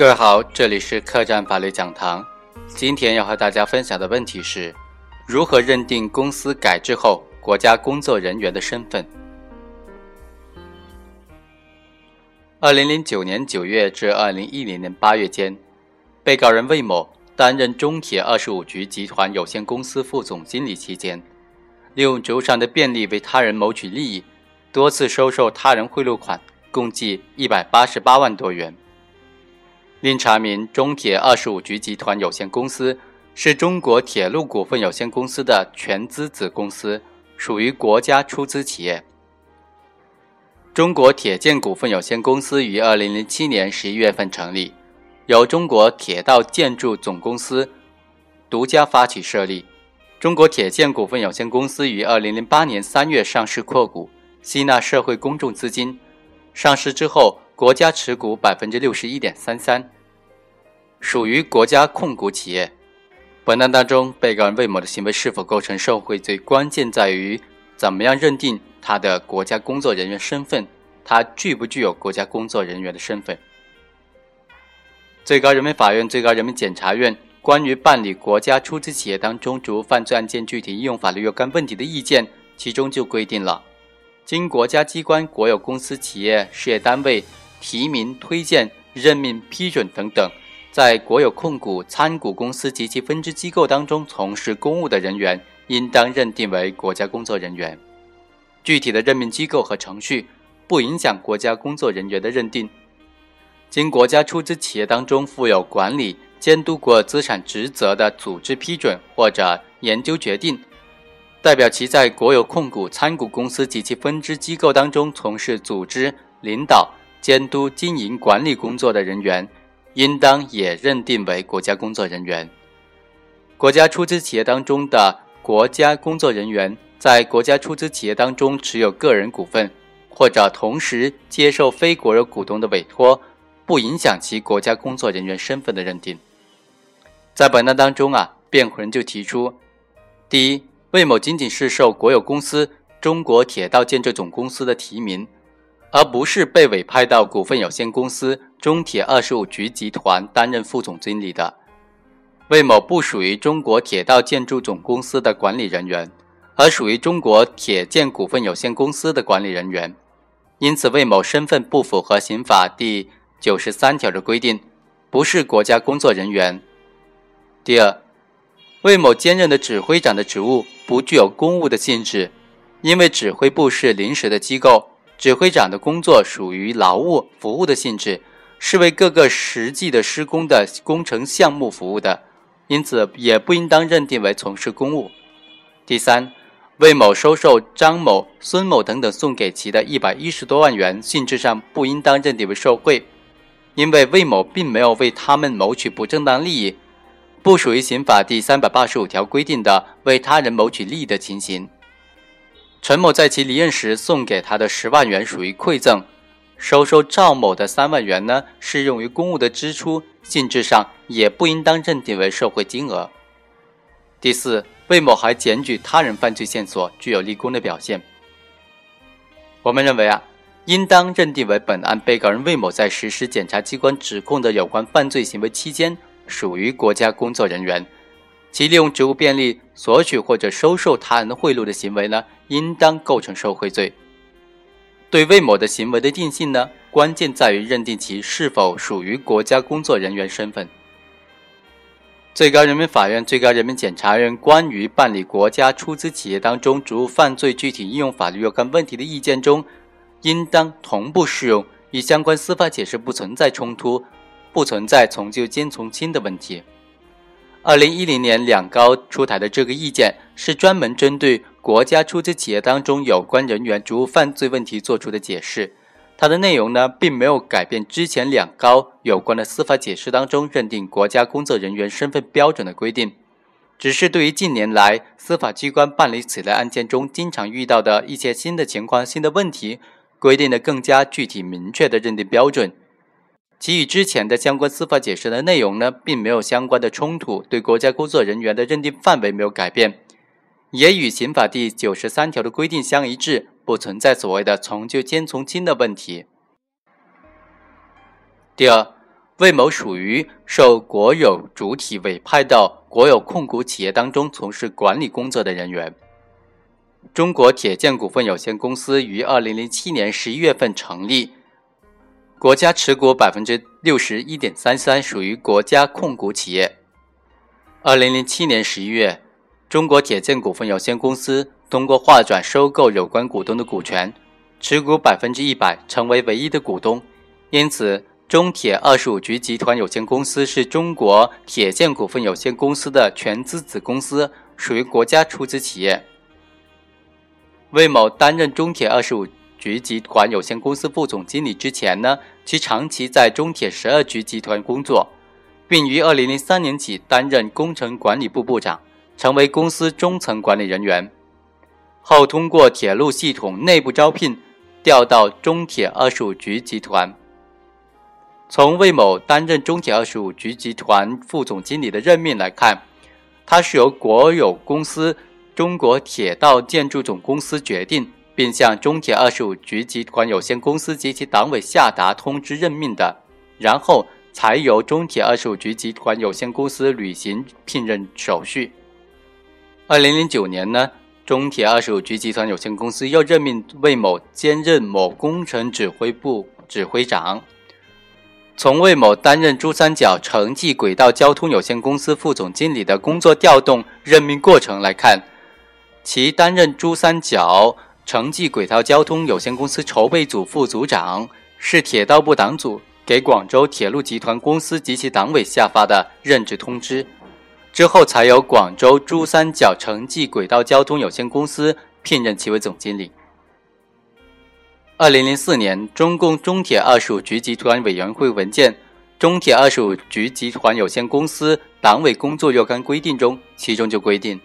各位好，这里是客栈法律讲堂。今天要和大家分享的问题是：如何认定公司改制后国家工作人员的身份？二零零九年九月至二零一零年八月间，被告人魏某担任中铁二十五局集团有限公司副总经理期间，利用职务上的便利为他人谋取利益，多次收受他人贿赂款，共计一百八十八万多元。另查明，中铁二十五局集团有限公司是中国铁路股份有限公司的全资子公司，属于国家出资企业。中国铁建股份有限公司于二零零七年十一月份成立，由中国铁道建筑总公司独家发起设立。中国铁建股份有限公司于二零零八年三月上市扩股，吸纳社会公众资金。上市之后。国家持股百分之六十一点三三，属于国家控股企业。本案当中，被告人魏某的行为是否构成受贿罪，关键在于怎么样认定他的国家工作人员身份，他具不具有国家工作人员的身份？最高人民法院、最高人民检察院关于办理国家出资企业当中职务犯罪案件具体应用法律若干问题的意见，其中就规定了，经国家机关、国有公司、企业、事业单位。提名、推荐、任命、批准等等，在国有控股、参股公司及其分支机构当中从事公务的人员，应当认定为国家工作人员。具体的任命机构和程序不影响国家工作人员的认定。经国家出资企业当中负有管理、监督国有资产职责的组织批准或者研究决定，代表其在国有控股、参股公司及其分支机构当中从事组织领导。监督经营管理工作的人员，应当也认定为国家工作人员。国家出资企业当中的国家工作人员，在国家出资企业当中持有个人股份，或者同时接受非国有股东的委托，不影响其国家工作人员身份的认定。在本案当中啊，辩护人就提出：第一，魏某仅仅是受国有公司中国铁道建设总公司的提名。而不是被委派到股份有限公司中铁二十五局集团担任副总经理的魏某不属于中国铁道建筑总公司的管理人员，而属于中国铁建股份有限公司的管理人员，因此魏某身份不符合刑法第九十三条的规定，不是国家工作人员。第二，魏某兼任的指挥长的职务不具有公务的性质，因为指挥部是临时的机构。指挥长的工作属于劳务服务的性质，是为各个实际的施工的工程项目服务的，因此也不应当认定为从事公务。第三，魏某收受张某、孙某等等送给其的一百一十多万元，性质上不应当认定为受贿，因为魏某并没有为他们谋取不正当利益，不属于刑法第三百八十五条规定的为他人谋取利益的情形。陈某在其离任时送给他的十万元属于馈赠，收受赵某的三万元呢，是用于公务的支出，性质上也不应当认定为受贿金额。第四，魏某还检举他人犯罪线索，具有立功的表现。我们认为啊，应当认定为本案被告人魏某在实施检察机关指控的有关犯罪行为期间，属于国家工作人员。其利用职务便利索取或者收受他人的贿赂的行为呢，应当构成受贿罪。对魏某的行为的定性呢，关键在于认定其是否属于国家工作人员身份。最高人民法院、最高人民检察院关于办理国家出资企业当中职务犯罪具体应用法律若干问题的意见中，应当同步适用，与相关司法解释不存在冲突，不存在从旧兼从轻的问题。二零一零年两高出台的这个意见是专门针对国家出资企业当中有关人员职务犯罪问题作出的解释，它的内容呢并没有改变之前两高有关的司法解释当中认定国家工作人员身份标准的规定，只是对于近年来司法机关办理此类案件中经常遇到的一些新的情况、新的问题，规定的更加具体明确的认定标准。其与之前的相关司法解释的内容呢，并没有相关的冲突，对国家工作人员的认定范围没有改变，也与刑法第九十三条的规定相一致，不存在所谓的从旧兼从轻的问题。第二，魏某属于受国有主体委派到国有控股企业当中从事管理工作的人员。中国铁建股份有限公司于二零零七年十一月份成立，国家持股百分之六十一点三三，属于国家控股企业。二零零七年十一月，中国铁建股份有限公司通过划转收购有关股东的股权，持股百分之一百，成为唯一的股东，因此。中铁二十五局集团有限公司是中国铁建股份有限公司的全资子公司，属于国家出资企业。魏某担任中铁二十五局集团有限公司副总经理之前呢，其长期在中铁十二局集团工作，并于二零零三年起担任工程管理部部长，成为公司中层管理人员。后通过铁路系统内部招聘，调到中铁二十五局集团。从魏某担任中铁二十五局集团副总经理的任命来看，他是由国有公司中国铁道建筑总公司决定，并向中铁二十五局集团有限公司及其党委下达通知任命的，然后才由中铁二十五局集团有限公司履行聘任手续。二零零九年呢，中铁二十五局集团有限公司又任命魏某兼任某工程指挥部指挥长。从魏某担任珠三角城际轨道交通有限公司副总经理的工作调动任命过程来看，其担任珠三角城际轨道交通有限公司筹备组副组长，是铁道部党组给广州铁路集团公司及其党委下发的任职通知，之后才由广州珠三角城际轨道交通有限公司聘任其为总经理。二零零四年，中共中铁二十五局集团委员会文件《中铁二十五局集团有限公司党委工作若干规定》中，其中就规定，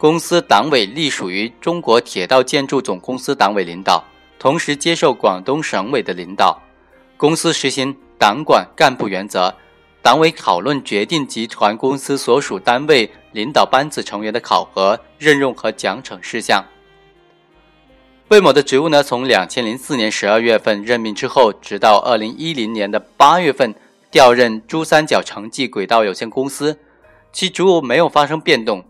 公司党委隶属于中国铁道建筑总公司党委领导，同时接受广东省委的领导。公司实行党管干部原则，党委讨论决定集团公司所属单位领导班子成员的考核、任用和奖惩事项。魏某的职务呢，从两千零四年十二月份任命之后，直到二零一零年的八月份调任珠三角城际轨道有限公司，其职务没有发生变动。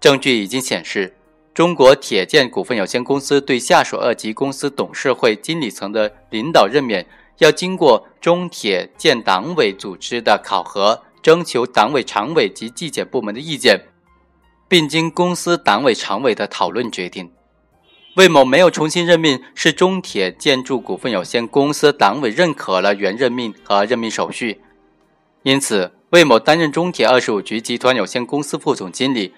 证据已经显示，中国铁建股份有限公司对下属二级公司董事会、经理层的领导任免，要经过中铁建党委组织的考核，征求党委常委及纪检部门的意见，并经公司党委常委的讨论决定。魏某没有重新任命，是中铁建筑股份有限公司党委认可了原任命和任命手续，因此魏某担任中铁二十五局集团有限公司副总经理，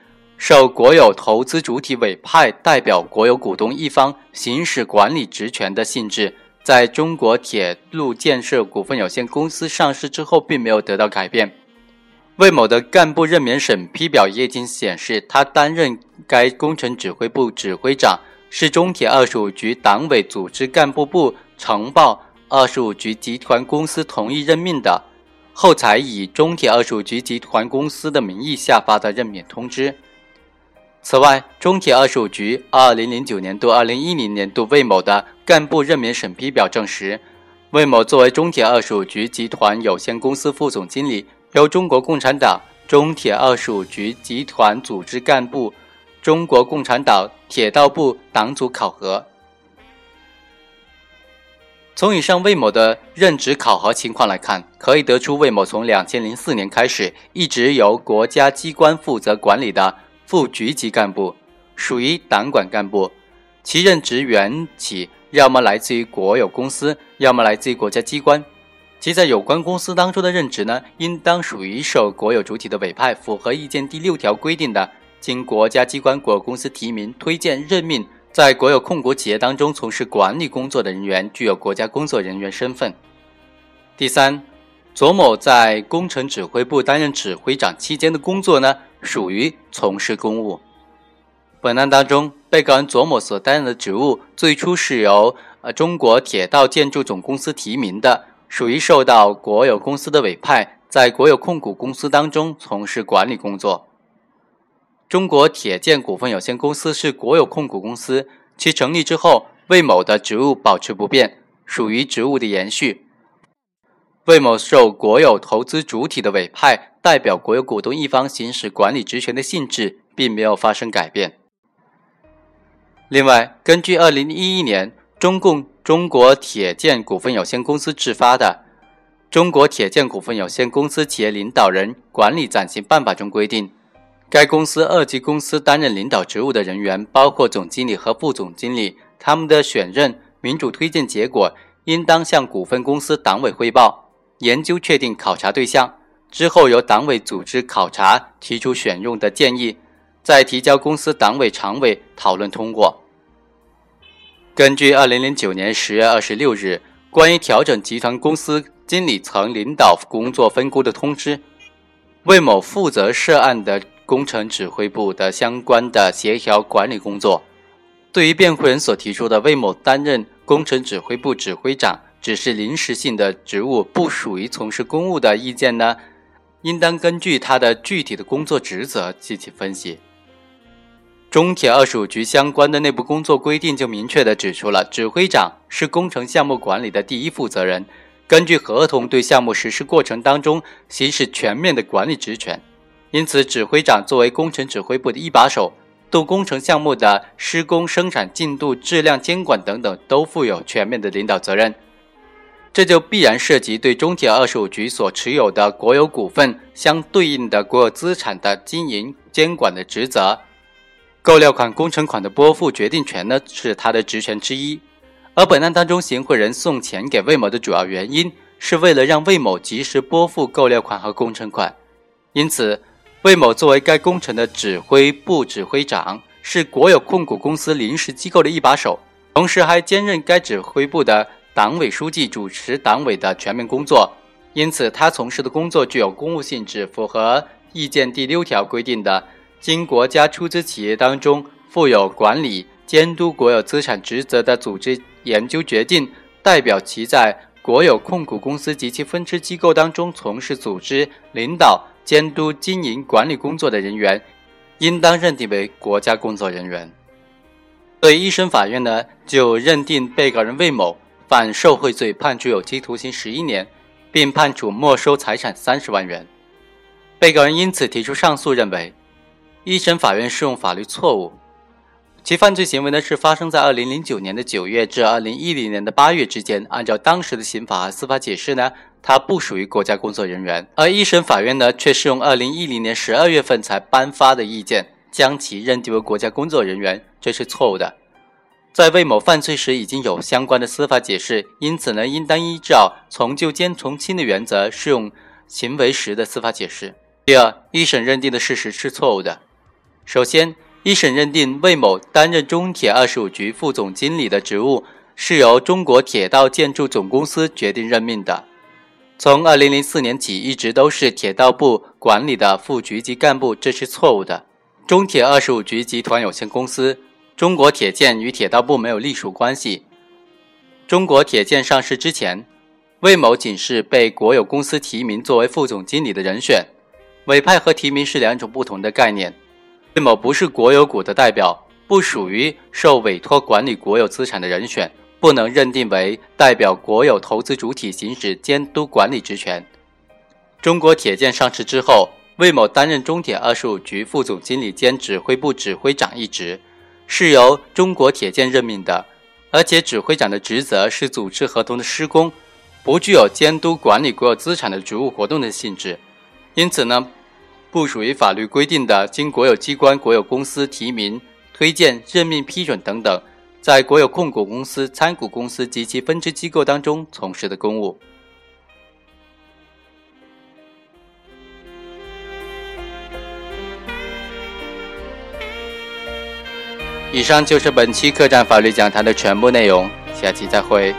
受国有投资主体委派代表国有股东一方行使管理职权的性质，在中国铁路建设股份有限公司上市之后，并没有得到改变。魏某的干部任免审批表已经显示，他担任该工程指挥部指挥长。是中铁二十五局党委组织干部部呈报二十五局集团公司同意任命的，后才以中铁二十五局集团公司的名义下发的任免通知。此外，中铁二十五局二零零九年度、二零一零年度魏某的干部任免审批表证实，魏某作为中铁二十五局集团有限公司副总经理，由中国共产党中铁二十五局集团组织干部。中国共产党铁道部党组考核。从以上魏某的任职考核情况来看，可以得出魏某从两千零四年开始一直由国家机关负责管理的副局级干部，属于党管干部，其任职缘起要么来自于国有公司，要么来自于国家机关，其在有关公司当中的任职呢，应当属于受国有主体的委派，符合意见第六条规定的。经国家机关、国有公司提名、推荐、任命，在国有控股企业当中从事管理工作的人员，具有国家工作人员身份。第三，左某在工程指挥部担任指挥长期间的工作呢，属于从事公务。本案当中，被告人左某所担任的职务，最初是由呃中国铁道建筑总公司提名的，属于受到国有公司的委派，在国有控股公司当中从事管理工作。中国铁建股份有限公司是国有控股公司，其成立之后，魏某的职务保持不变，属于职务的延续。魏某受国有投资主体的委派，代表国有股东一方行使管理职权的性质并没有发生改变。另外，根据二零一一年中共中国铁建股份有限公司制发的《中国铁建股份有限公司企业领导人管理暂行办法》中规定，该公司二级公司担任领导职务的人员，包括总经理和副总经理，他们的选任、民主推荐结果应当向股份公司党委汇报，研究确定考察对象之后，由党委组织考察，提出选用的建议，再提交公司党委常委讨论通过。根据二零零九年十月二十六日关于调整集团公司经理层领导工作分工的通知，魏某负责涉案的工程指挥部的相关的协调管理工作。对于辩护人所提出的魏某担任工程指挥部指挥长只是临时性的职务，不属于从事公务的意见呢，应当根据他的具体的工作职责进行分析。中铁二十五局相关的内部工作规定就明确地指出了，指挥长是工程项目管理的第一负责人，根据合同对项目实施过程当中行使全面的管理职权。因此，指挥长作为工程指挥部的一把手，对工程项目的施工、生产进度、质量监管等等都负有全面的领导责任。这就必然涉及对中铁二十五局所持有的国有股份相对应的国有资产的经营监管的职责。购料款、工程款的拨付决定权呢，是他的职权之一。而本案当中，行贿人送钱给魏某的主要原因，是为了让魏某及时拨付购料款和工程款。因此，魏某作为该工程的指挥部指挥长，是国有控股公司临时机构的一把手，同时还兼任该指挥部的党委书记，主持党委的全面工作。因此，他从事的工作具有公务性质，符合意见第六条规定的。经国家出资企业当中负有管理、监督国有资产职责的组织研究决定，代表其在国有控股公司及其分支机构当中从事组织领导、监督、经营管理工作的人员，应当认定为国家工作人员。所以，一审法院呢就认定被告人魏某犯受贿罪，判处有期徒刑十一年，并判处没收财产三十万元。被告人因此提出上诉，认为。一审法院适用法律错误，其犯罪行为呢是发生在二零零九年的九月至二零一零年的八月之间。按照当时的刑法和司法解释呢，他不属于国家工作人员。而一审法院呢却适用二零一零年十二月份才颁发的意见，将其认定为国家工作人员，这是错误的。在魏某犯罪时已经有相关的司法解释，因此呢，应当依照从旧兼从轻的原则适用行为时的司法解释。第二，一审认定的事实是错误的。首先，一审认定魏某担任中铁二十五局副总经理的职务是由中国铁道建筑总公司决定任命的，从二零零四年起一直都是铁道部管理的副局级干部，这是错误的。中铁二十五局集团有限公司、中国铁建与铁道部没有隶属关系。中国铁建上市之前，魏某仅是被国有公司提名作为副总经理的人选，委派和提名是两种不同的概念。魏某不是国有股的代表，不属于受委托管理国有资产的人选，不能认定为代表国有投资主体行使监督管理职权。中国铁建上市之后，魏某担任中铁二十五局副总经理兼指挥部指挥长一职，是由中国铁建任命的，而且指挥长的职责是组织合同的施工，不具有监督管理国有资产的职务活动的性质，因此呢。不属于法律规定的经国有机关、国有公司提名、推荐、任命、批准等等，在国有控股公司、参股公司及其分支机构当中从事的公务。以上就是本期客栈法律讲坛的全部内容，下期再会。